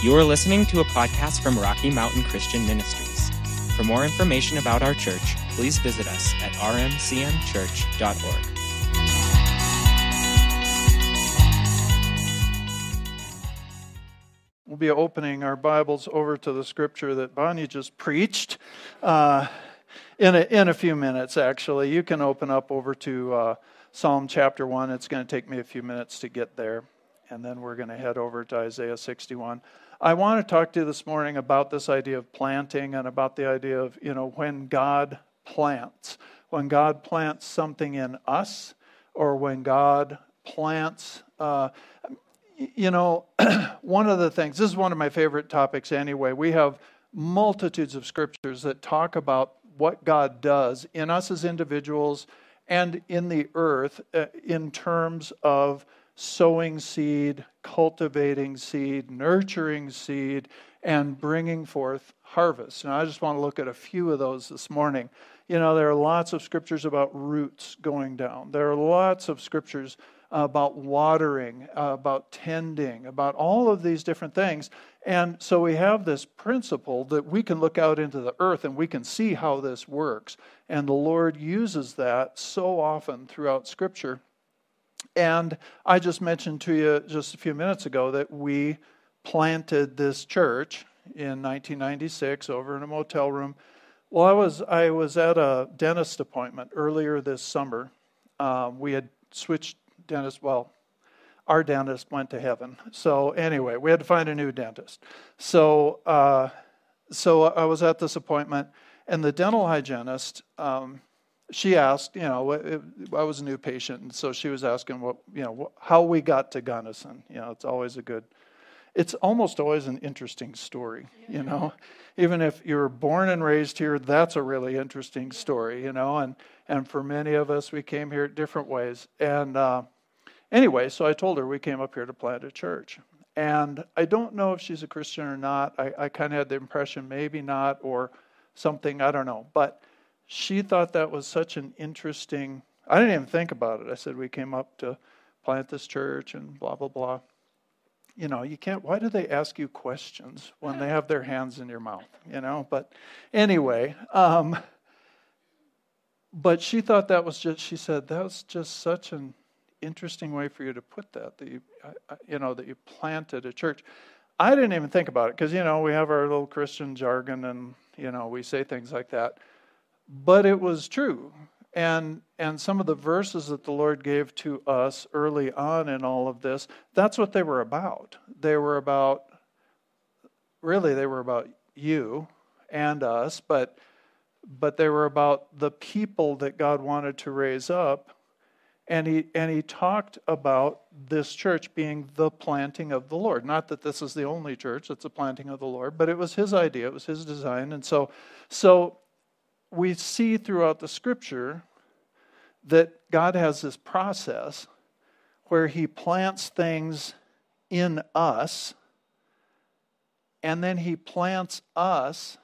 You are listening to a podcast from Rocky Mountain Christian Ministries. For more information about our church, please visit us at rmcmchurch.org. We'll be opening our Bibles over to the scripture that Bonnie just preached uh, in, a, in a few minutes, actually. You can open up over to uh, Psalm chapter 1. It's going to take me a few minutes to get there, and then we're going to head over to Isaiah 61. I want to talk to you this morning about this idea of planting and about the idea of, you know, when God plants. When God plants something in us, or when God plants. Uh, you know, one of the things, this is one of my favorite topics anyway. We have multitudes of scriptures that talk about what God does in us as individuals and in the earth uh, in terms of sowing seed, cultivating seed, nurturing seed, and bringing forth harvest. And I just want to look at a few of those this morning. You know, there are lots of scriptures about roots going down, there are lots of scriptures about watering, about tending, about all of these different things. And so we have this principle that we can look out into the earth and we can see how this works. And the Lord uses that so often throughout Scripture. And I just mentioned to you just a few minutes ago that we planted this church in 1996 over in a motel room. Well, I was I was at a dentist appointment earlier this summer. Um, we had switched dentists. well, our dentist went to heaven. So anyway, we had to find a new dentist. So, uh, so I was at this appointment, and the dental hygienist, um, she asked, you know, it, I was a new patient, and so she was asking what, you know, how we got to Gunnison. You know, it's always a good, it's almost always an interesting story. You know, even if you're born and raised here, that's a really interesting story. You know, and and for many of us, we came here different ways, and. Uh, Anyway, so I told her we came up here to plant a church. And I don't know if she's a Christian or not. I, I kind of had the impression maybe not or something, I don't know. But she thought that was such an interesting, I didn't even think about it. I said, we came up to plant this church and blah, blah, blah. You know, you can't, why do they ask you questions when they have their hands in your mouth, you know? But anyway, um, but she thought that was just, she said, that was just such an interesting way for you to put that. That you, you know, that you planted a church. I didn't even think about it because you know we have our little Christian jargon and you know we say things like that, but it was true. And and some of the verses that the Lord gave to us early on in all of this, that's what they were about. They were about really they were about you and us, but but they were about the people that God wanted to raise up and he, and he talked about this church being the planting of the Lord. Not that this is the only church that's the planting of the Lord, but it was his idea, it was his design. And so, so we see throughout the scripture that God has this process where he plants things in us, and then he plants us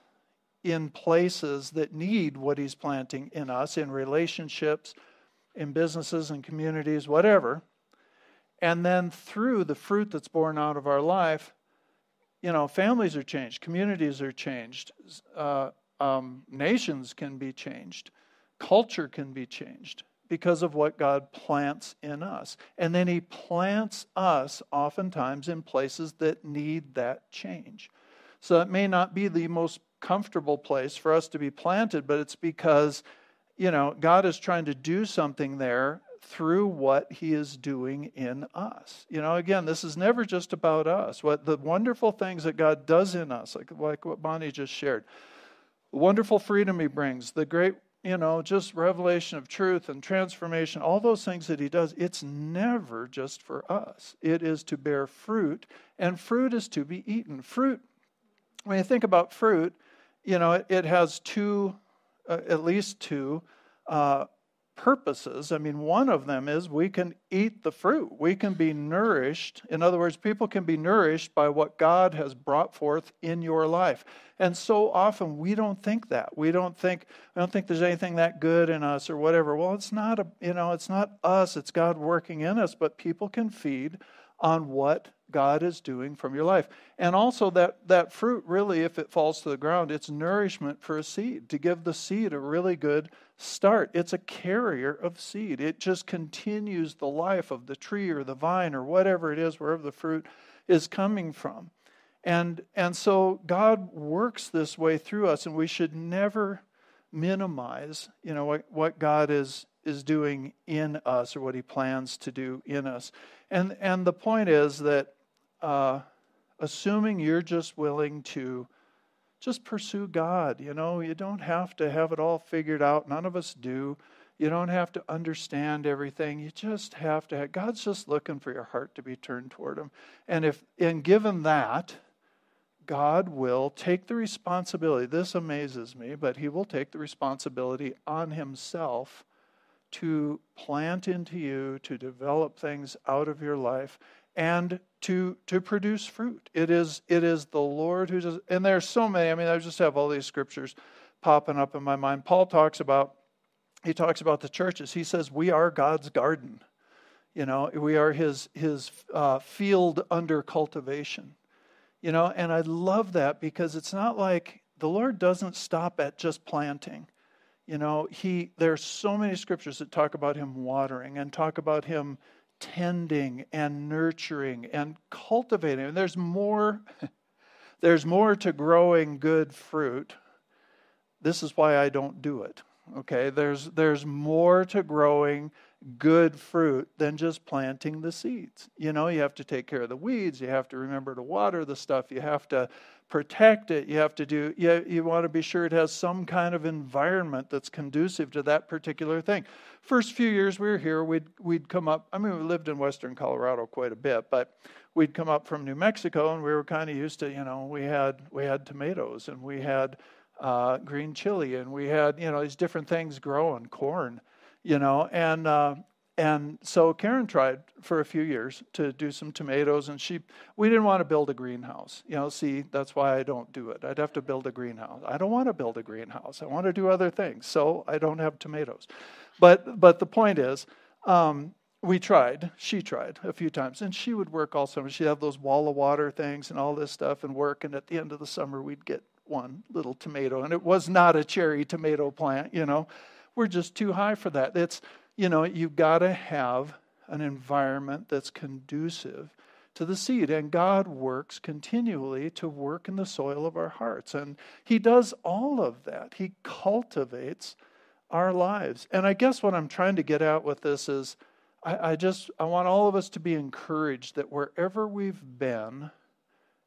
in places that need what he's planting in us, in relationships in businesses and communities, whatever. And then through the fruit that's born out of our life, you know, families are changed, communities are changed, uh, um, nations can be changed, culture can be changed because of what God plants in us. And then He plants us oftentimes in places that need that change. So it may not be the most comfortable place for us to be planted, but it's because you know, God is trying to do something there through what he is doing in us. You know, again, this is never just about us. What the wonderful things that God does in us, like, like what Bonnie just shared, wonderful freedom he brings, the great, you know, just revelation of truth and transformation, all those things that he does, it's never just for us. It is to bear fruit, and fruit is to be eaten. Fruit, when you think about fruit, you know, it, it has two uh, at least two uh, purposes. I mean, one of them is we can eat the fruit, we can be nourished. In other words, people can be nourished by what God has brought forth in your life. And so often we don't think that. We don't think I don't think there's anything that good in us or whatever. Well, it's not a, you know, it's not us, it's God working in us, but people can feed on what God is doing from your life. And also that, that fruit really, if it falls to the ground, it's nourishment for a seed, to give the seed a really good start. It's a carrier of seed. It just continues the life of the tree or the vine or whatever it is, wherever the fruit is coming from. And, and so God works this way through us, and we should never minimize, you know, what, what God is, is doing in us or what he plans to do in us. And, and the point is that uh, assuming you're just willing to just pursue God, you know, you don't have to have it all figured out. None of us do. You don't have to understand everything. You just have to have, God's just looking for your heart to be turned toward him. And if and given that, God will take the responsibility. This amazes me, but he will take the responsibility on himself to plant into you, to develop things out of your life, and to to produce fruit. It is it is the Lord who does. And there's so many. I mean, I just have all these scriptures popping up in my mind. Paul talks about he talks about the churches. He says we are God's garden. You know, we are His His uh, field under cultivation. You know, and I love that because it's not like the Lord doesn't stop at just planting. You know, he there's so many scriptures that talk about him watering and talk about him tending and nurturing and cultivating. And there's more there's more to growing good fruit. This is why I don't do it. Okay? There's there's more to growing good fruit than just planting the seeds. You know, you have to take care of the weeds, you have to remember to water the stuff, you have to protect it, you have to do you, you want to be sure it has some kind of environment that's conducive to that particular thing. First few years we were here, we'd we'd come up, I mean we lived in western Colorado quite a bit, but we'd come up from New Mexico and we were kind of used to, you know, we had we had tomatoes and we had uh, green chili and we had, you know, these different things growing, corn you know, and uh, and so Karen tried for a few years to do some tomatoes, and she we didn't want to build a greenhouse. You know, see, that's why I don't do it. I'd have to build a greenhouse. I don't want to build a greenhouse. I want to do other things, so I don't have tomatoes. But but the point is. Um, we tried, she tried a few times, and she would work all summer. She'd have those wall of water things and all this stuff and work, and at the end of the summer, we'd get one little tomato, and it was not a cherry tomato plant, you know. We're just too high for that. It's, you know, you've got to have an environment that's conducive to the seed. And God works continually to work in the soil of our hearts. And He does all of that. He cultivates our lives. And I guess what I'm trying to get at with this is I, I just I want all of us to be encouraged that wherever we've been,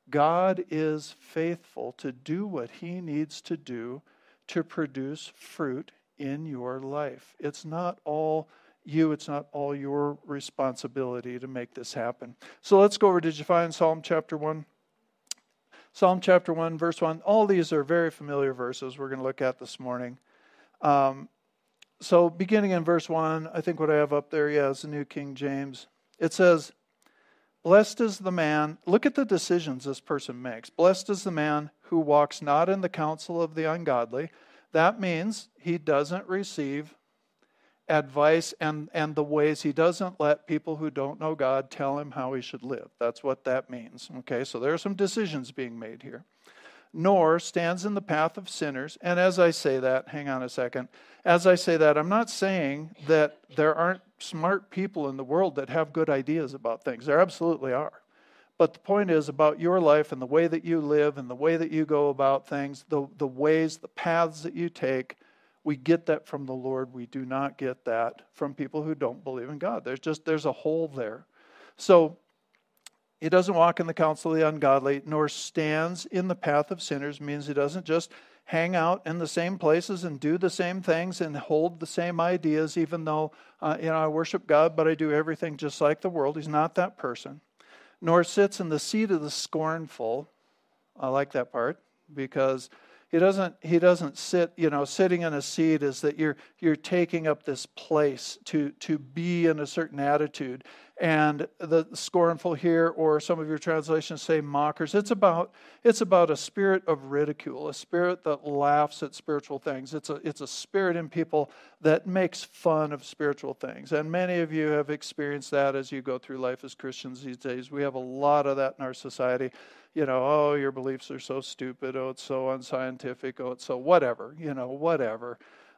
God is faithful to do what He needs to do to produce fruit in your life. It's not all you, it's not all your responsibility to make this happen. So let's go over. Did you find Psalm chapter 1? Psalm chapter 1, verse 1. All these are very familiar verses we're going to look at this morning. Um, so, beginning in verse 1, I think what I have up there, yeah, is the New King James. It says, Blessed is the man, look at the decisions this person makes. Blessed is the man who walks not in the counsel of the ungodly, that means he doesn't receive advice and, and the ways he doesn't let people who don't know God tell him how he should live. That's what that means. Okay, so there are some decisions being made here. Nor stands in the path of sinners. And as I say that, hang on a second. As I say that, I'm not saying that there aren't smart people in the world that have good ideas about things. There absolutely are. But the point is about your life and the way that you live and the way that you go about things, the, the ways, the paths that you take, we get that from the Lord. We do not get that from people who don't believe in God. There's just there's a hole there. So he doesn't walk in the counsel of the ungodly, nor stands in the path of sinners, means he doesn't just hang out in the same places and do the same things and hold the same ideas, even though uh, you know I worship God, but I do everything just like the world. He's not that person nor sits in the seat of the scornful. I like that part because he doesn't he doesn't sit you know sitting in a seat is that you're you're taking up this place to to be in a certain attitude and the scornful here, or some of your translations say mockers. It's about it's about a spirit of ridicule, a spirit that laughs at spiritual things. It's a it's a spirit in people that makes fun of spiritual things. And many of you have experienced that as you go through life as Christians these days. We have a lot of that in our society. You know, oh, your beliefs are so stupid. Oh, it's so unscientific. Oh, it's so whatever. You know, whatever.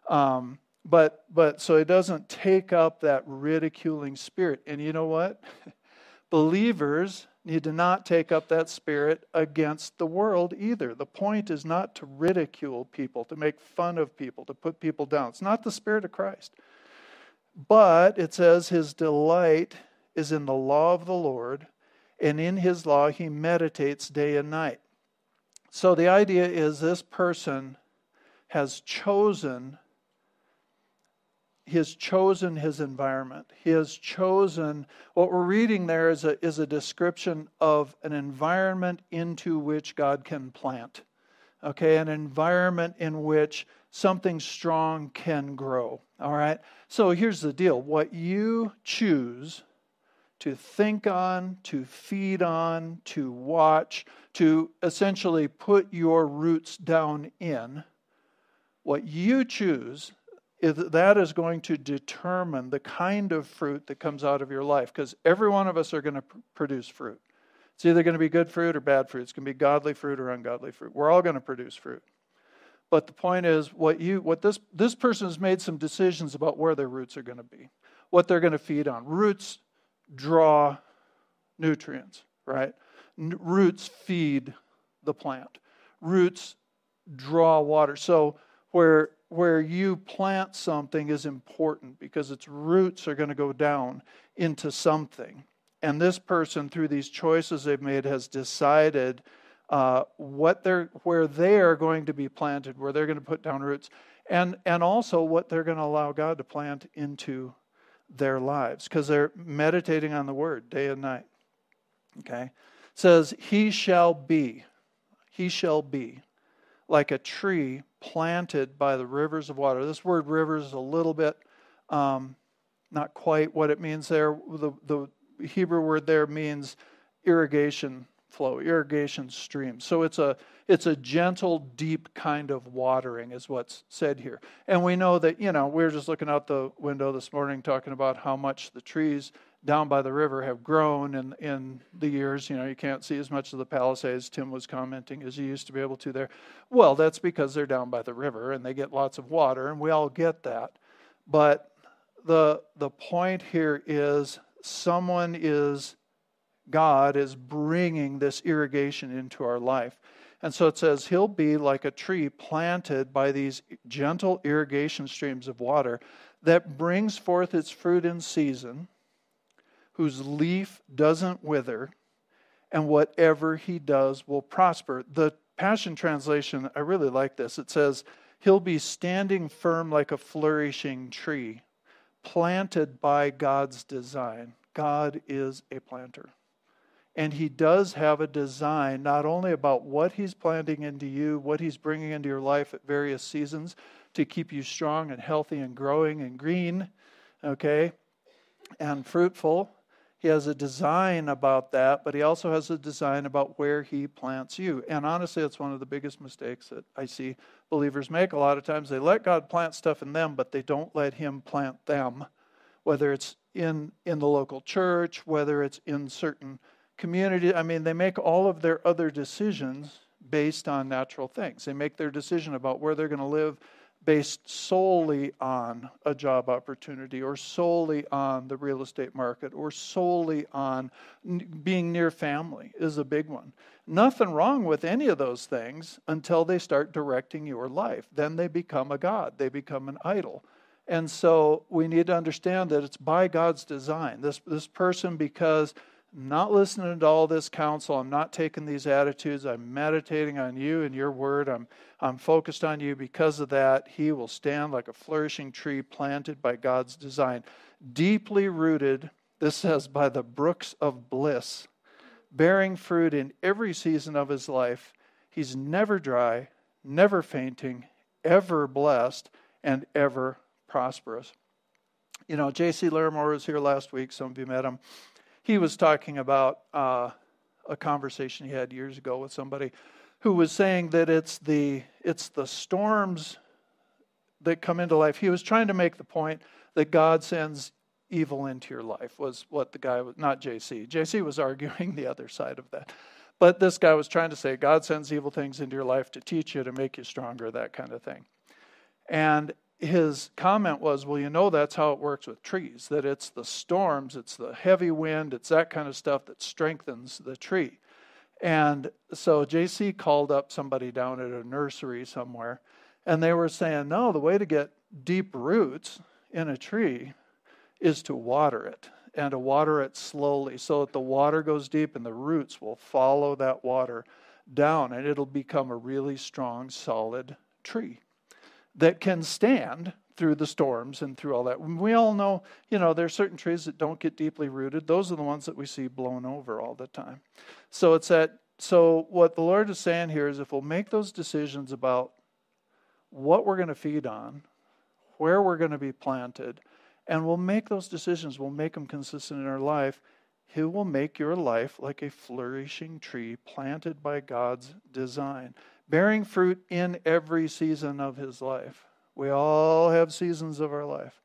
Um, but but so it doesn't take up that ridiculing spirit. And you know what? Believers need to not take up that spirit against the world either. The point is not to ridicule people to make fun of people to put people down. It's not the spirit of christ. But it says his delight is in the law of the lord and in his law he meditates day and night. So the idea is this person has chosen he has chosen his environment. He has chosen what we're reading there is a, is a description of an environment into which God can plant. Okay, an environment in which something strong can grow. All right, so here's the deal what you choose to think on, to feed on, to watch, to essentially put your roots down in, what you choose that is going to determine the kind of fruit that comes out of your life because every one of us are going to pr- produce fruit. It's either going to be good fruit or bad fruit. It's going to be godly fruit or ungodly fruit. We're all going to produce fruit. But the point is what you what this this person has made some decisions about where their roots are going to be. What they're going to feed on. Roots draw nutrients, right? Roots feed the plant. Roots draw water. So where where you plant something is important because its roots are going to go down into something. And this person, through these choices they've made, has decided uh, what they're, where they are going to be planted, where they're going to put down roots, and, and also what they're going to allow God to plant into their lives because they're meditating on the word day and night. Okay? It says, He shall be, he shall be like a tree planted by the rivers of water. This word rivers is a little bit um, not quite what it means there. The, the Hebrew word there means irrigation flow, irrigation stream. So it's a it's a gentle, deep kind of watering, is what's said here. And we know that, you know, we were just looking out the window this morning talking about how much the trees down by the river have grown in, in the years. You know, you can't see as much of the Palisades, Tim was commenting, as you used to be able to there. Well, that's because they're down by the river and they get lots of water, and we all get that. But the, the point here is someone is, God is bringing this irrigation into our life. And so it says, He'll be like a tree planted by these gentle irrigation streams of water that brings forth its fruit in season whose leaf doesn't wither, and whatever he does will prosper. The Passion Translation, I really like this. It says, He'll be standing firm like a flourishing tree, planted by God's design. God is a planter. And He does have a design not only about what He's planting into you, what He's bringing into your life at various seasons to keep you strong and healthy and growing and green, okay, and fruitful, he has a design about that, but he also has a design about where he plants you. And honestly, it's one of the biggest mistakes that I see believers make. A lot of times they let God plant stuff in them, but they don't let him plant them, whether it's in, in the local church, whether it's in certain community. I mean, they make all of their other decisions based on natural things. They make their decision about where they're going to live based solely on a job opportunity or solely on the real estate market or solely on being near family is a big one. Nothing wrong with any of those things until they start directing your life. Then they become a God, they become an idol. And so we need to understand that it's by God's design. This, this person, because not listening to all this counsel. I'm not taking these attitudes. I'm meditating on you and your word. I'm, I'm focused on you. Because of that, he will stand like a flourishing tree planted by God's design, deeply rooted, this says, by the brooks of bliss, bearing fruit in every season of his life. He's never dry, never fainting, ever blessed, and ever prosperous. You know, J.C. Larimore was here last week. Some of you met him. He was talking about uh, a conversation he had years ago with somebody who was saying that it's the it's the storms that come into life. He was trying to make the point that God sends evil into your life was what the guy was not JC. JC was arguing the other side of that. But this guy was trying to say God sends evil things into your life to teach you, to make you stronger, that kind of thing. And his comment was, Well, you know, that's how it works with trees, that it's the storms, it's the heavy wind, it's that kind of stuff that strengthens the tree. And so JC called up somebody down at a nursery somewhere, and they were saying, No, the way to get deep roots in a tree is to water it and to water it slowly so that the water goes deep and the roots will follow that water down and it'll become a really strong, solid tree that can stand through the storms and through all that. We all know, you know, there's certain trees that don't get deeply rooted. Those are the ones that we see blown over all the time. So it's that so what the Lord is saying here is if we'll make those decisions about what we're going to feed on, where we're going to be planted, and we'll make those decisions, we'll make them consistent in our life, He will make your life like a flourishing tree planted by God's design bearing fruit in every season of his life. We all have seasons of our life.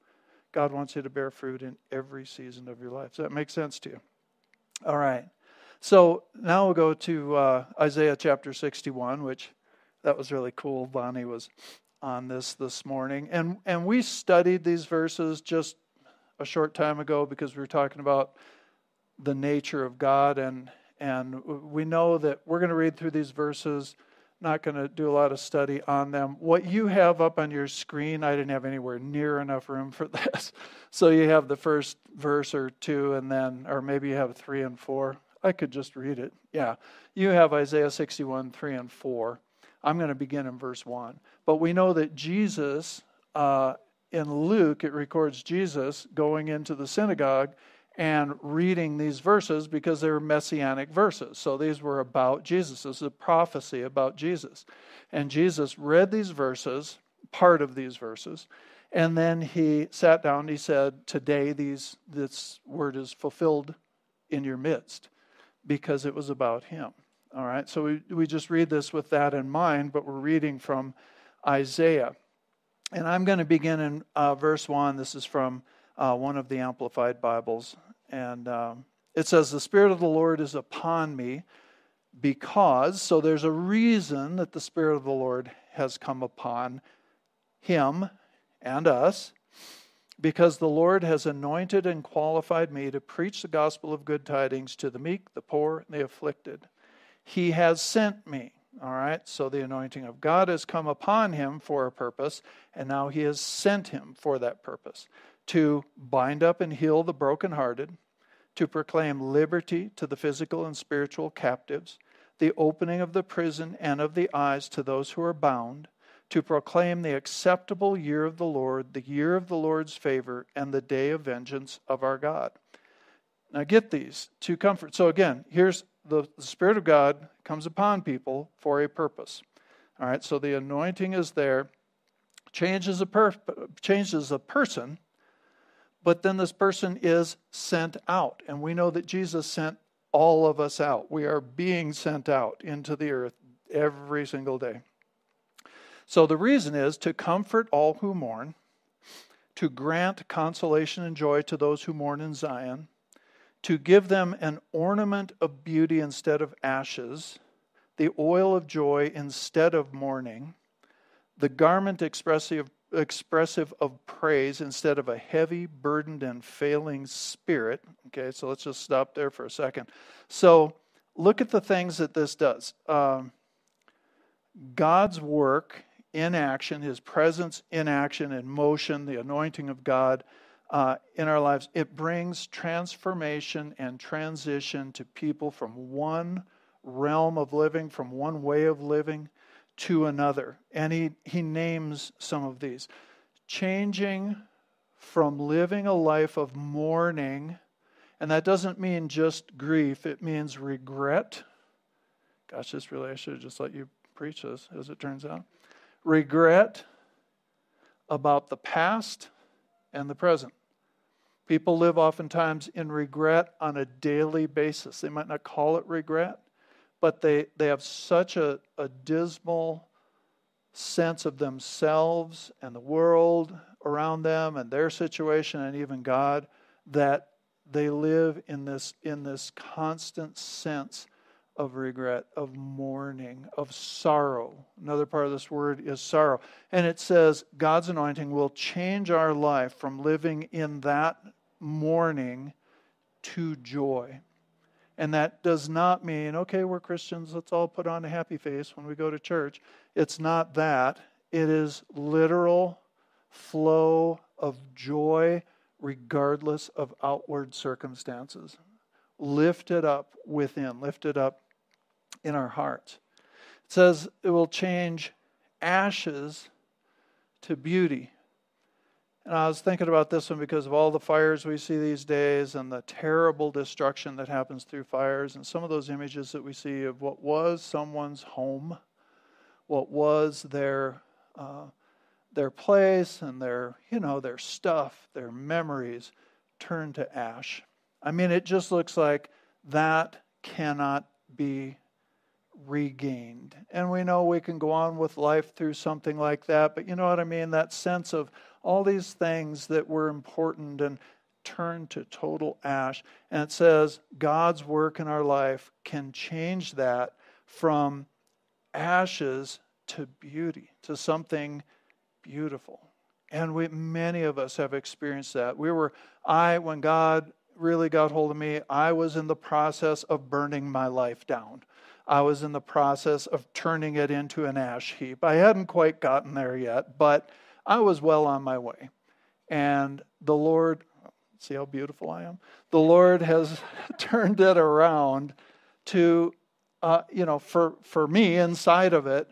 God wants you to bear fruit in every season of your life. Does that make sense to you? All right. So now we'll go to uh, Isaiah chapter 61, which that was really cool. Bonnie was on this this morning. And, and we studied these verses just a short time ago because we were talking about the nature of God. And, and we know that we're going to read through these verses not going to do a lot of study on them. What you have up on your screen, I didn't have anywhere near enough room for this. So you have the first verse or two, and then, or maybe you have three and four. I could just read it. Yeah. You have Isaiah 61, 3 and 4. I'm going to begin in verse 1. But we know that Jesus, uh, in Luke, it records Jesus going into the synagogue and reading these verses because they were messianic verses. So these were about Jesus. This is a prophecy about Jesus. And Jesus read these verses, part of these verses, and then he sat down and he said, Today these this word is fulfilled in your midst, because it was about him. All right, so we, we just read this with that in mind, but we're reading from Isaiah. And I'm going to begin in uh, verse 1. This is from uh, one of the Amplified Bibles. And um, it says, The Spirit of the Lord is upon me because, so there's a reason that the Spirit of the Lord has come upon him and us, because the Lord has anointed and qualified me to preach the gospel of good tidings to the meek, the poor, and the afflicted. He has sent me. All right, so the anointing of God has come upon him for a purpose, and now he has sent him for that purpose to bind up and heal the brokenhearted, to proclaim liberty to the physical and spiritual captives, the opening of the prison and of the eyes to those who are bound, to proclaim the acceptable year of the Lord, the year of the Lord's favor, and the day of vengeance of our God. Now get these to comfort. So again, here's the, the Spirit of God comes upon people for a purpose. All right, so the anointing is there, changes a per, changes a person but then this person is sent out. And we know that Jesus sent all of us out. We are being sent out into the earth every single day. So the reason is to comfort all who mourn, to grant consolation and joy to those who mourn in Zion, to give them an ornament of beauty instead of ashes, the oil of joy instead of mourning, the garment expressive expressive of praise instead of a heavy, burdened, and failing spirit. Okay, so let's just stop there for a second. So, look at the things that this does. Um, God's work in action, His presence in action, in motion, the anointing of God uh, in our lives, it brings transformation and transition to people from one realm of living, from one way of living to another. And he, he names some of these. Changing from living a life of mourning, and that doesn't mean just grief, it means regret. Gosh, this really, I should have just let you preach this, as it turns out. Regret about the past and the present. People live oftentimes in regret on a daily basis. They might not call it regret, but they, they have such a, a dismal sense of themselves and the world around them and their situation and even God that they live in this in this constant sense of regret, of mourning, of sorrow. Another part of this word is sorrow. And it says God's anointing will change our life from living in that mourning to joy. And that does not mean, okay, we're Christians, let's all put on a happy face when we go to church. It's not that. It is literal flow of joy regardless of outward circumstances. Lifted up within, lifted up in our hearts. It says it will change ashes to beauty. And I was thinking about this one because of all the fires we see these days and the terrible destruction that happens through fires, and some of those images that we see of what was someone's home, what was their uh, their place and their you know their stuff, their memories, turned to ash. I mean, it just looks like that cannot be regained. And we know we can go on with life through something like that, but you know what I mean? That sense of all these things that were important and turned to total ash. And it says God's work in our life can change that from ashes to beauty, to something beautiful. And we, many of us have experienced that. We were, I, when God really got hold of me, I was in the process of burning my life down. I was in the process of turning it into an ash heap. I hadn't quite gotten there yet, but I was well on my way. And the Lord, see how beautiful I am? The Lord has turned it around to, uh, you know, for, for me inside of it,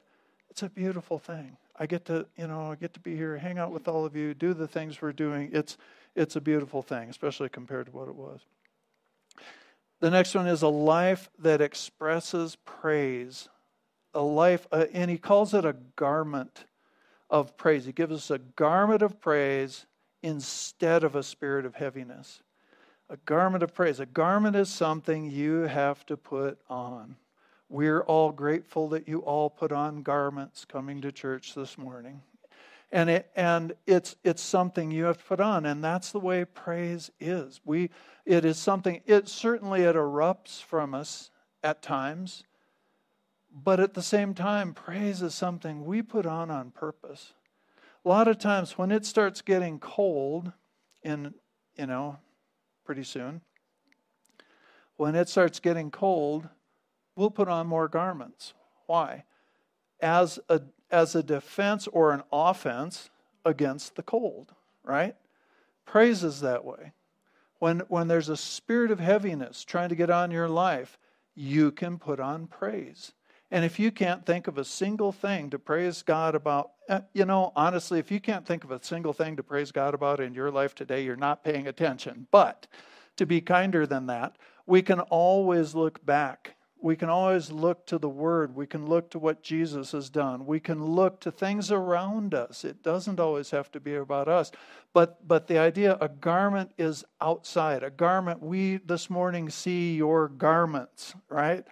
it's a beautiful thing. I get to, you know, I get to be here, hang out with all of you, do the things we're doing. It's, it's a beautiful thing, especially compared to what it was. The next one is a life that expresses praise. A life, uh, and he calls it a garment of praise. He gives us a garment of praise instead of a spirit of heaviness. A garment of praise. A garment is something you have to put on. We're all grateful that you all put on garments coming to church this morning and it and it's it's something you have to put on and that's the way praise is we it is something it certainly it erupts from us at times but at the same time praise is something we put on on purpose a lot of times when it starts getting cold in you know pretty soon when it starts getting cold we'll put on more garments why as a as a defense or an offense against the cold, right? Praise is that way. When, when there's a spirit of heaviness trying to get on your life, you can put on praise. And if you can't think of a single thing to praise God about, eh, you know, honestly, if you can't think of a single thing to praise God about in your life today, you're not paying attention. But to be kinder than that, we can always look back we can always look to the Word. We can look to what Jesus has done. We can look to things around us. It doesn't always have to be about us. But, but the idea a garment is outside. A garment, we this morning see your garments, right?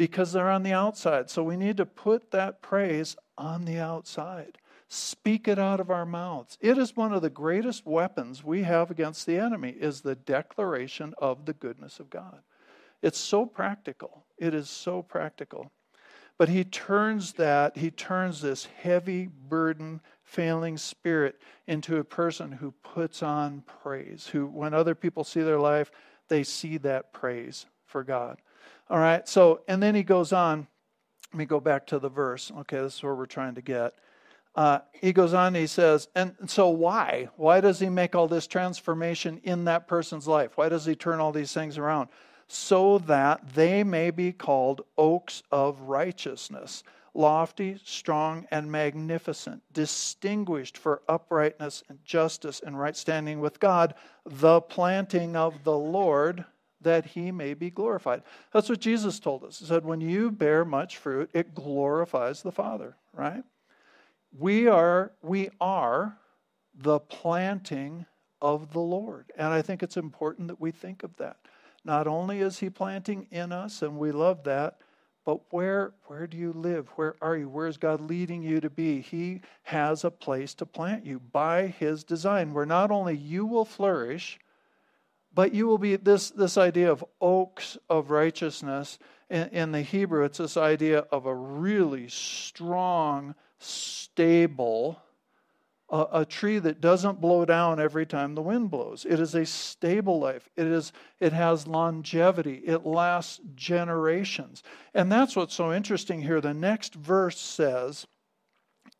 Because they're on the outside. So we need to put that praise on the outside. Speak it out of our mouths. It is one of the greatest weapons we have against the enemy is the declaration of the goodness of God. It's so practical. It is so practical. But he turns that, he turns this heavy burden, failing spirit into a person who puts on praise, who, when other people see their life, they see that praise for God. All right, so, and then he goes on. Let me go back to the verse. Okay, this is where we're trying to get. Uh, he goes on, he says, and so why? Why does he make all this transformation in that person's life? Why does he turn all these things around? so that they may be called oaks of righteousness, lofty, strong, and magnificent, distinguished for uprightness and justice and right standing with God, the planting of the Lord, that he may be glorified. That's what Jesus told us. He said, When you bear much fruit, it glorifies the Father, right? We are, we are the planting of the Lord. And I think it's important that we think of that. Not only is He planting in us, and we love that, but where, where do you live? Where are you? Where is God leading you to be? He has a place to plant you by His design, where not only you will flourish, but you will be this, this idea of oaks of righteousness. In, in the Hebrew, it's this idea of a really strong, stable, a, a, tree that doesn't blow down every time the wind blows. It is a stable life. It is it has longevity. It lasts generations. And that's what's so interesting here. The next verse says,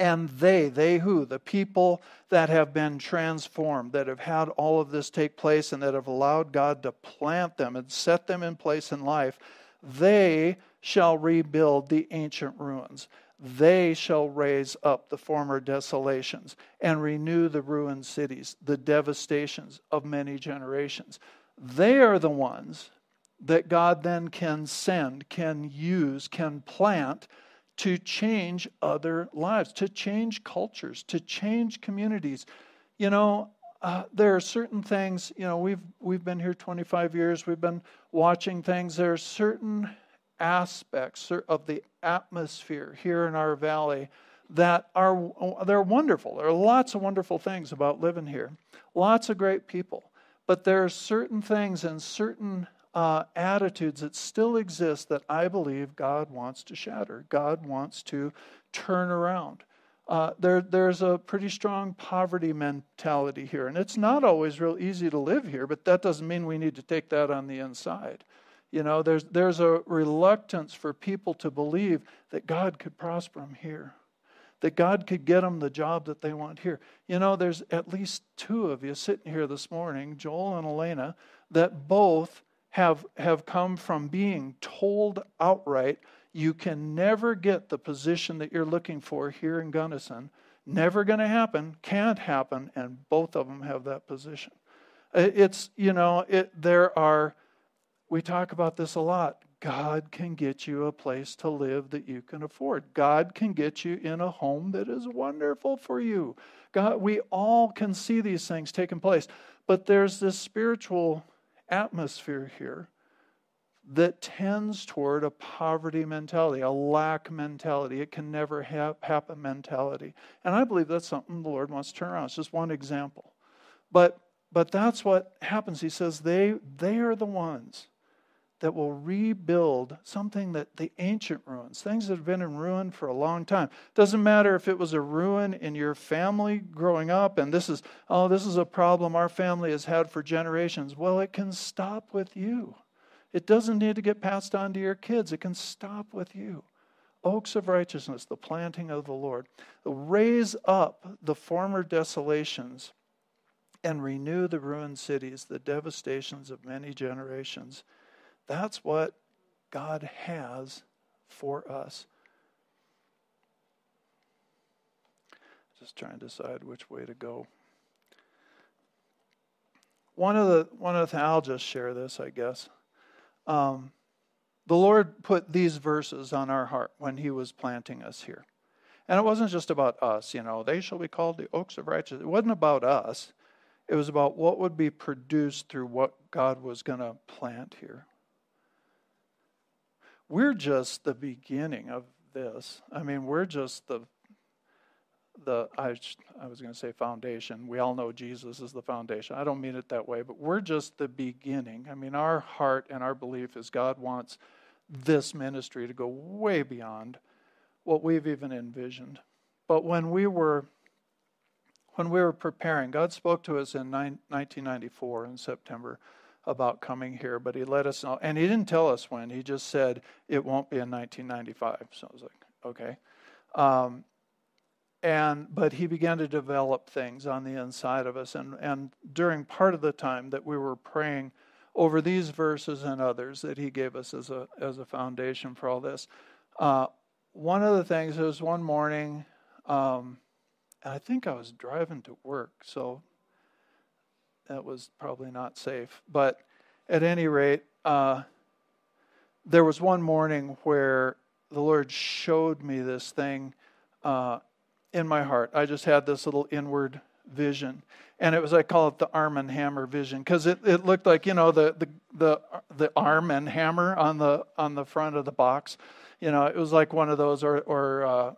and they, they who? The people that have been transformed, that have had all of this take place and that have allowed God to plant them and set them in place in life, they shall rebuild the ancient ruins they shall raise up the former desolations and renew the ruined cities, the devastations of many generations. They are the ones that God then can send, can use, can plant to change other lives, to change cultures, to change communities. You know, uh, there are certain things, you know, we've, we've been here 25 years, we've been watching things. There are certain aspects of the atmosphere here in our valley that are they're wonderful. There are lots of wonderful things about living here. Lots of great people. But there are certain things and certain uh, attitudes that still exist that I believe God wants to shatter. God wants to turn around. Uh, there, there's a pretty strong poverty mentality here, and it's not always real easy to live here. But that doesn't mean we need to take that on the inside. You know, there's, there's a reluctance for people to believe that God could prosper them here, that God could get them the job that they want here. You know, there's at least two of you sitting here this morning, Joel and Elena, that both have, have come from being told outright you can never get the position that you're looking for here in Gunnison. Never going to happen, can't happen, and both of them have that position. It's, you know, it, there are we talk about this a lot. God can get you a place to live that you can afford. God can get you in a home that is wonderful for you. God, we all can see these things taking place, but there's this spiritual atmosphere here that tends toward a poverty mentality, a lack mentality. It can never ha- happen mentality. And I believe that's something the Lord wants to turn around. It's just one example. But but that's what happens. He says they they are the ones that will rebuild something that the ancient ruins, things that have been in ruin for a long time. Doesn't matter if it was a ruin in your family growing up, and this is, oh, this is a problem our family has had for generations. Well, it can stop with you. It doesn't need to get passed on to your kids, it can stop with you. Oaks of righteousness, the planting of the Lord. Raise up the former desolations and renew the ruined cities, the devastations of many generations. That's what God has for us. Just trying to decide which way to go. One of the one of the I'll just share this, I guess. Um, the Lord put these verses on our heart when He was planting us here. And it wasn't just about us, you know, they shall be called the oaks of righteousness. It wasn't about us. It was about what would be produced through what God was going to plant here we're just the beginning of this. I mean, we're just the the I, I was going to say foundation. We all know Jesus is the foundation. I don't mean it that way, but we're just the beginning. I mean, our heart and our belief is God wants this ministry to go way beyond what we've even envisioned. But when we were when we were preparing, God spoke to us in 1994 in September about coming here, but he let us know. And he didn't tell us when. He just said it won't be in 1995. So I was like, okay. Um, and but he began to develop things on the inside of us. And and during part of the time that we were praying over these verses and others that he gave us as a as a foundation for all this, uh, one of the things was one morning. Um, I think I was driving to work, so that was probably not safe. But at any rate, uh, there was one morning where the Lord showed me this thing uh, in my heart. I just had this little inward vision. And it was, I call it the arm and hammer vision because it, it looked like, you know, the, the, the, the arm and hammer on the, on the front of the box. You know, it was like one of those, or, or uh,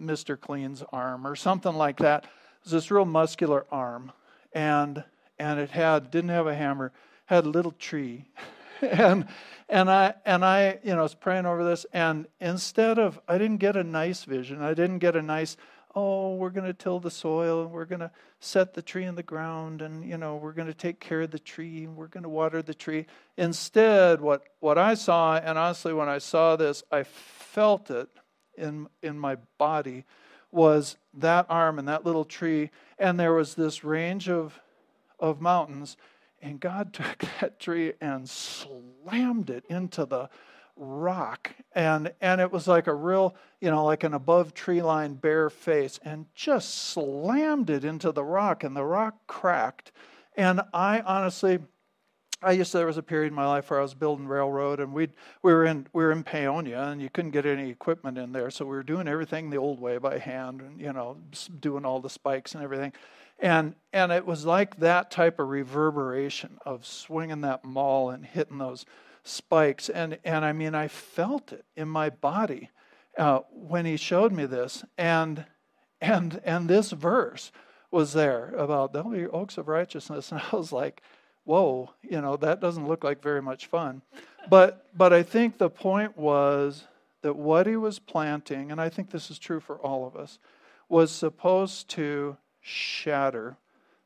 Mr. Clean's arm or something like that. It was this real muscular arm. And, and it had, didn't have a hammer, had a little tree. and and I and I you know was praying over this, and instead of I didn't get a nice vision. I didn't get a nice oh we're going to till the soil and we're going to set the tree in the ground and you know we're going to take care of the tree and we're going to water the tree. Instead, what what I saw, and honestly, when I saw this, I felt it in in my body was that arm and that little tree, and there was this range of of mountains and God took that tree and slammed it into the rock. And, and it was like a real, you know, like an above tree line bare face, and just slammed it into the rock, and the rock cracked. And I honestly, I used to, there was a period in my life where I was building railroad, and we we were in we were in Paonia, and you couldn't get any equipment in there, so we were doing everything the old way by hand, and you know, doing all the spikes and everything. And, and it was like that type of reverberation of swinging that maul and hitting those spikes. And, and I mean, I felt it in my body uh, when he showed me this. And, and, and this verse was there about the oaks of righteousness. And I was like, whoa, you know, that doesn't look like very much fun. But, but I think the point was that what he was planting, and I think this is true for all of us, was supposed to shatter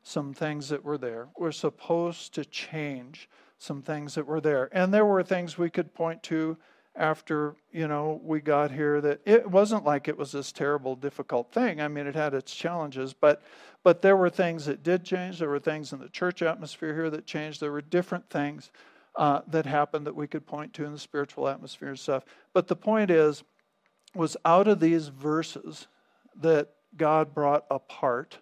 some things that were there. We're supposed to change some things that were there. And there were things we could point to after, you know, we got here that it wasn't like it was this terrible difficult thing. I mean, it had its challenges, but but there were things that did change. There were things in the church atmosphere here that changed. There were different things uh, that happened that we could point to in the spiritual atmosphere and stuff. But the point is, was out of these verses that God brought a part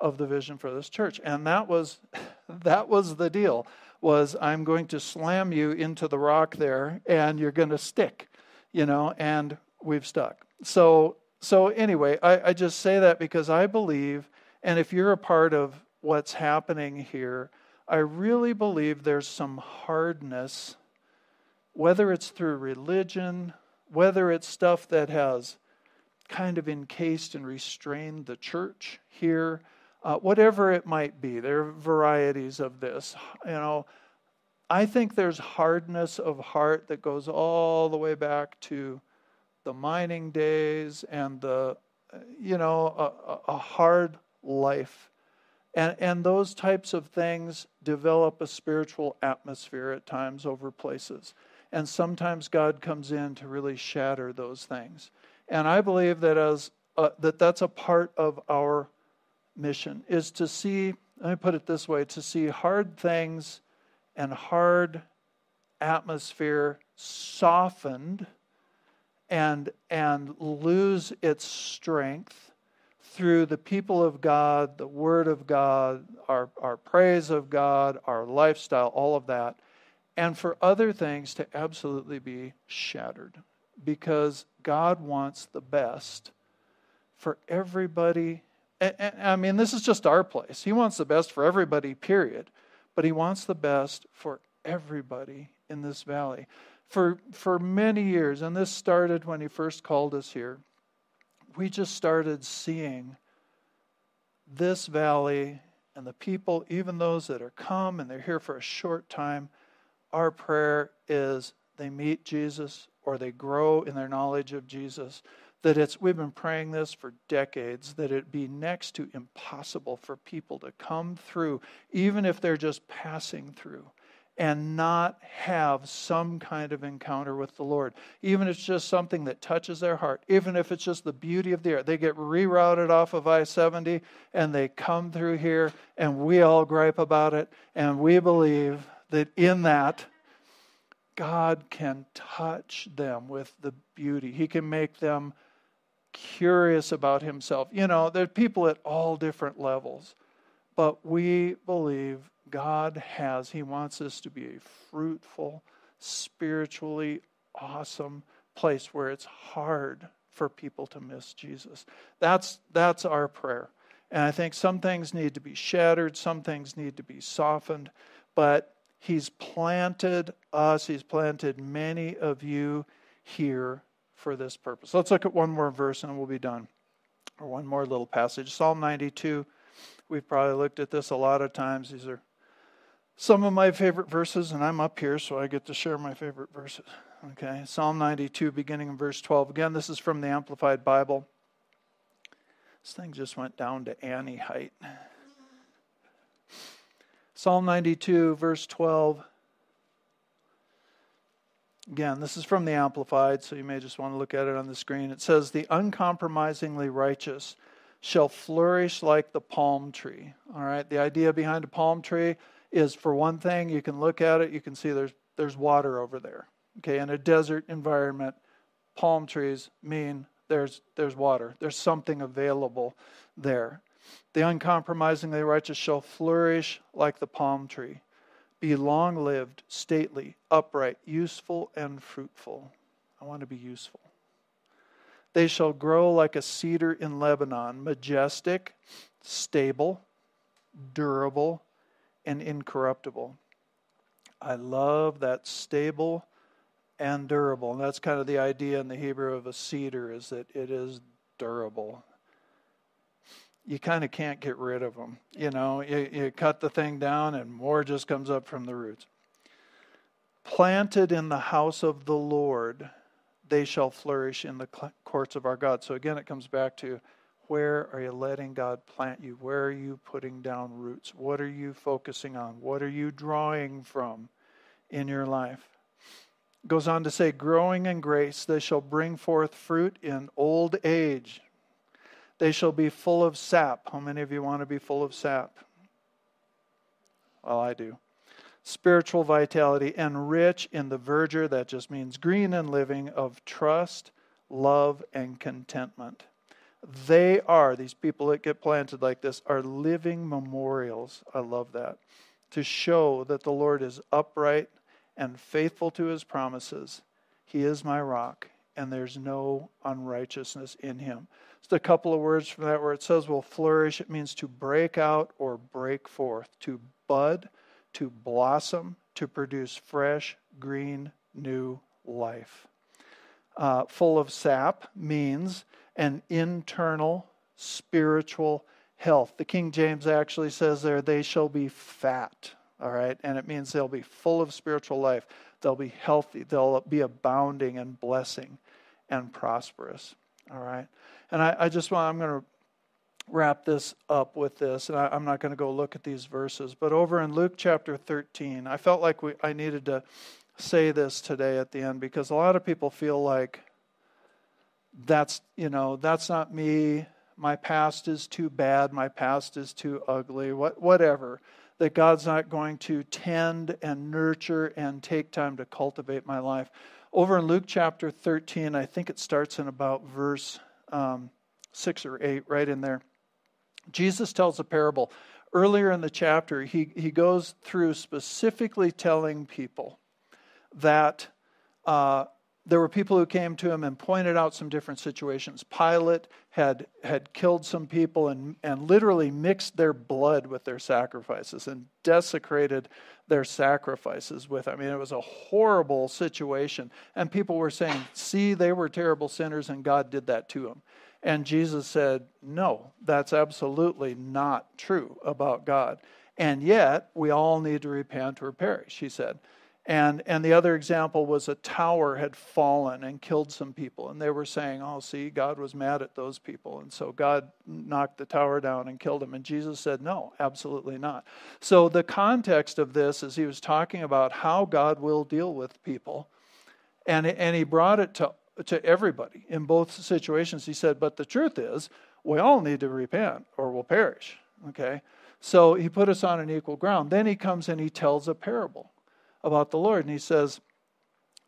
of the vision for this church. And that was that was the deal was I'm going to slam you into the rock there and you're going to stick, you know, and we've stuck. So so anyway, I, I just say that because I believe, and if you're a part of what's happening here, I really believe there's some hardness, whether it's through religion, whether it's stuff that has kind of encased and restrained the church here uh, whatever it might be. There are varieties of this. You know, I think there's hardness of heart that goes all the way back to the mining days and the, you know, a, a hard life. And, and those types of things develop a spiritual atmosphere at times over places. And sometimes God comes in to really shatter those things. And I believe that as uh, that that's a part of our mission is to see, let me put it this way, to see hard things and hard atmosphere softened and, and lose its strength through the people of God, the Word of God, our, our praise of God, our lifestyle, all of that, and for other things to absolutely be shattered. Because God wants the best for everybody I mean, this is just our place. He wants the best for everybody, period. But He wants the best for everybody in this valley. For, for many years, and this started when He first called us here, we just started seeing this valley and the people, even those that are come and they're here for a short time. Our prayer is they meet Jesus or they grow in their knowledge of Jesus that it's we've been praying this for decades that it be next to impossible for people to come through even if they're just passing through and not have some kind of encounter with the Lord. Even if it's just something that touches their heart, even if it's just the beauty of the air. They get rerouted off of I 70 and they come through here, and we all gripe about it, and we believe that in that, God can touch them with the beauty. He can make them curious about himself. You know, there are people at all different levels, but we believe God has, He wants us to be a fruitful, spiritually awesome place where it's hard for people to miss Jesus. That's, that's our prayer. And I think some things need to be shattered, some things need to be softened, but He's planted us, He's planted many of you here for this purpose. Let's look at one more verse and we'll be done. Or one more little passage. Psalm 92. We've probably looked at this a lot of times. These are some of my favorite verses, and I'm up here, so I get to share my favorite verses. Okay, Psalm 92, beginning in verse 12. Again, this is from the Amplified Bible. This thing just went down to Annie height. Psalm 92, verse 12. Again, this is from the Amplified, so you may just want to look at it on the screen. It says, The uncompromisingly righteous shall flourish like the palm tree. All right, the idea behind a palm tree is for one thing, you can look at it, you can see there's, there's water over there. Okay, in a desert environment, palm trees mean there's, there's water, there's something available there. The uncompromisingly righteous shall flourish like the palm tree be long lived, stately, upright, useful, and fruitful. I want to be useful. They shall grow like a cedar in Lebanon, majestic, stable, durable, and incorruptible. I love that stable and durable. And that's kind of the idea in the Hebrew of a cedar is that it is durable you kind of can't get rid of them. You know, you, you cut the thing down and more just comes up from the roots. Planted in the house of the Lord, they shall flourish in the courts of our God. So again, it comes back to where are you letting God plant you? Where are you putting down roots? What are you focusing on? What are you drawing from in your life? Goes on to say, growing in grace, they shall bring forth fruit in old age. They shall be full of sap. How many of you want to be full of sap? Well, I do. Spiritual vitality and rich in the verdure, that just means green and living, of trust, love, and contentment. They are, these people that get planted like this, are living memorials. I love that. To show that the Lord is upright and faithful to his promises. He is my rock, and there's no unrighteousness in him. Just a couple of words from that where it says will flourish. It means to break out or break forth, to bud, to blossom, to produce fresh, green, new life. Uh, full of sap means an internal spiritual health. The King James actually says there, they shall be fat. All right, and it means they'll be full of spiritual life. They'll be healthy. They'll be abounding and blessing and prosperous. All right. And I, I just want, I'm going to wrap this up with this, and I, am not going to go look at these verses, but over in Luke chapter 13, I felt like we, I needed to say this today at the end because a lot of people feel like that's, you know, that's not me. My past is too bad. My past is too ugly. What, whatever. That God's not going to tend and nurture and take time to cultivate my life. Over in Luke chapter 13, I think it starts in about verse um, 6 or 8, right in there. Jesus tells a parable. Earlier in the chapter, he, he goes through specifically telling people that uh, there were people who came to him and pointed out some different situations. Pilate had, had killed some people and, and literally mixed their blood with their sacrifices and desecrated their sacrifices with. I mean, it was a horrible situation. And people were saying, see, they were terrible sinners and God did that to them. And Jesus said, no, that's absolutely not true about God. And yet, we all need to repent or perish, he said. And, and the other example was a tower had fallen and killed some people. And they were saying, oh, see, God was mad at those people. And so God knocked the tower down and killed them. And Jesus said, no, absolutely not. So the context of this is he was talking about how God will deal with people. And, and he brought it to, to everybody in both situations. He said, but the truth is, we all need to repent or we'll perish. Okay? So he put us on an equal ground. Then he comes and he tells a parable about the Lord. And he says,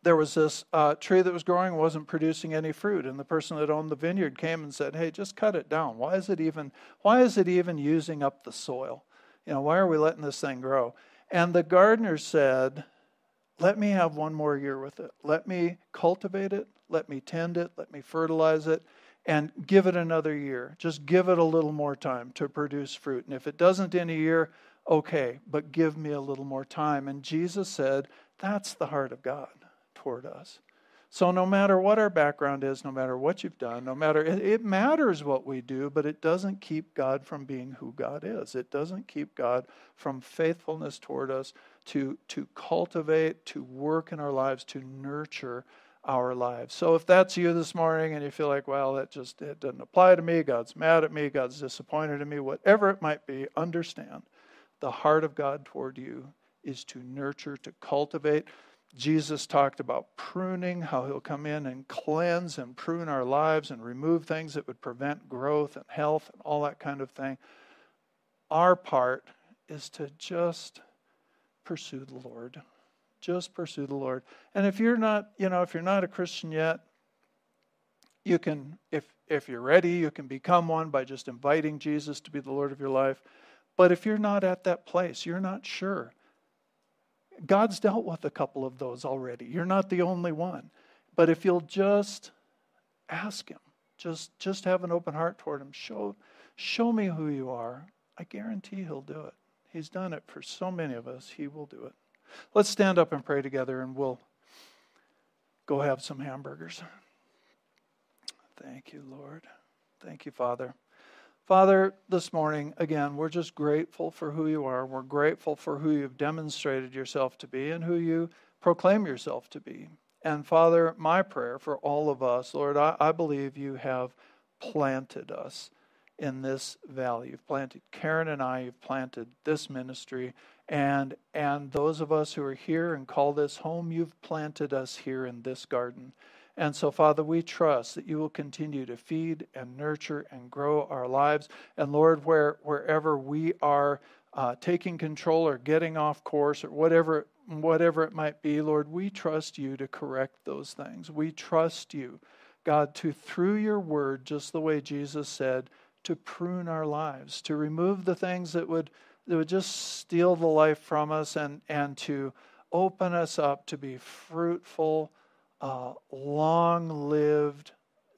there was this uh, tree that was growing wasn't producing any fruit and the person that owned the vineyard came and said hey just cut it down why is it even why is it even using up the soil you know why are we letting this thing grow and the gardener said let me have one more year with it let me cultivate it let me tend it let me fertilize it and give it another year. Just give it a little more time to produce fruit. And if it doesn't in a year, okay, but give me a little more time. And Jesus said, that's the heart of God toward us. So, no matter what our background is, no matter what you've done, no matter, it, it, matters what we do, but it doesn't keep God from being who God is. It doesn't keep God from faithfulness toward us to, to cultivate, to work in our lives, to nurture our lives. So, if that's you this morning and you feel like, well, that just it doesn't apply to me, God's mad at me, God's disappointed in me, whatever it might be, understand the heart of God toward you is to nurture, to cultivate Jesus talked about pruning, how he'll come in and cleanse and prune our lives and remove things that would prevent growth and health and all that kind of thing. Our part is to just pursue the Lord. Just pursue the Lord. And if you're not, you know, if you're not a Christian yet, you can if if you're ready, you can become one by just inviting Jesus to be the Lord of your life. But if you're not at that place, you're not sure God's dealt with a couple of those already. You're not the only one. But if you'll just ask Him, just, just have an open heart toward Him, show, show me who you are, I guarantee He'll do it. He's done it for so many of us, He will do it. Let's stand up and pray together, and we'll go have some hamburgers. Thank you, Lord. Thank you, Father. Father, this morning, again, we're just grateful for who you are. We're grateful for who you've demonstrated yourself to be and who you proclaim yourself to be. And Father, my prayer for all of us, Lord, I, I believe you have planted us in this valley. You've planted Karen and I, you've planted this ministry, and and those of us who are here and call this home, you've planted us here in this garden. And so, Father, we trust that you will continue to feed and nurture and grow our lives. And Lord, where, wherever we are uh, taking control or getting off course or whatever, whatever it might be, Lord, we trust you to correct those things. We trust you, God, to through your word, just the way Jesus said, to prune our lives, to remove the things that would that would just steal the life from us and, and to open us up to be fruitful uh, long lived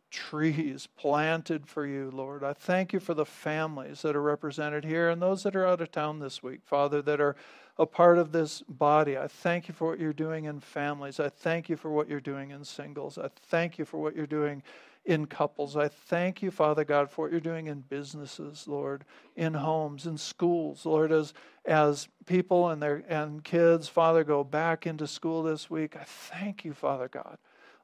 trees planted for you, Lord. I thank you for the families that are represented here and those that are out of town this week, Father, that are a part of this body. I thank you for what you're doing in families. I thank you for what you're doing in singles. I thank you for what you're doing in couples. I thank you, Father God, for what you're doing in businesses, Lord, in homes, in schools, Lord, as as people and their and kids, Father, go back into school this week. I thank you, Father God.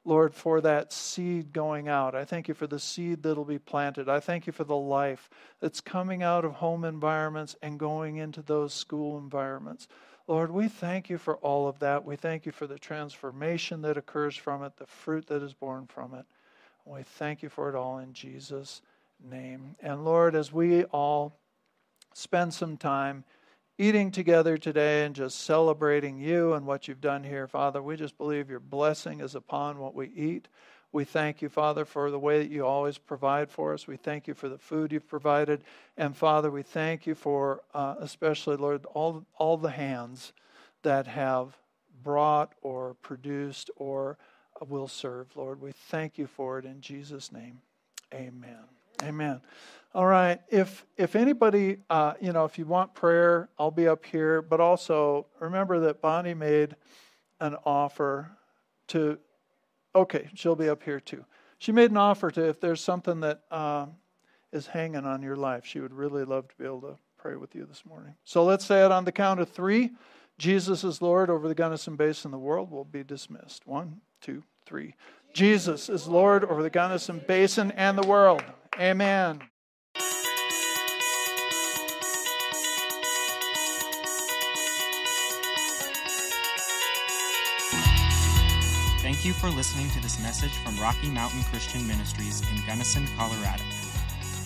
Lord, for that seed going out. I thank you for the seed that'll be planted. I thank you for the life that's coming out of home environments and going into those school environments. Lord, we thank you for all of that. We thank you for the transformation that occurs from it, the fruit that is born from it. We thank you for it all in Jesus' name. And Lord, as we all spend some time eating together today and just celebrating you and what you've done here, Father, we just believe your blessing is upon what we eat. We thank you, Father, for the way that you always provide for us. We thank you for the food you've provided. And Father, we thank you for, uh, especially, Lord, all, all the hands that have brought or produced or will serve, Lord. We thank you for it in Jesus' name. Amen. Amen. All right. If if anybody, uh, you know, if you want prayer, I'll be up here. But also remember that Bonnie made an offer to. Okay, she'll be up here too. She made an offer to if there's something that uh, is hanging on your life, she would really love to be able to pray with you this morning. So let's say it on the count of three. Jesus is Lord over the Gunnison Basin, the world will be dismissed. One, two, three. Jesus is Lord over the Gunnison Basin and the world. Amen. Thank you for listening to this message from Rocky Mountain Christian Ministries in Gunnison, Colorado.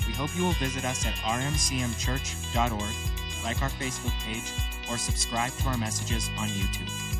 We hope you will visit us at rmcmchurch.org, like our Facebook page, or subscribe to our messages on YouTube.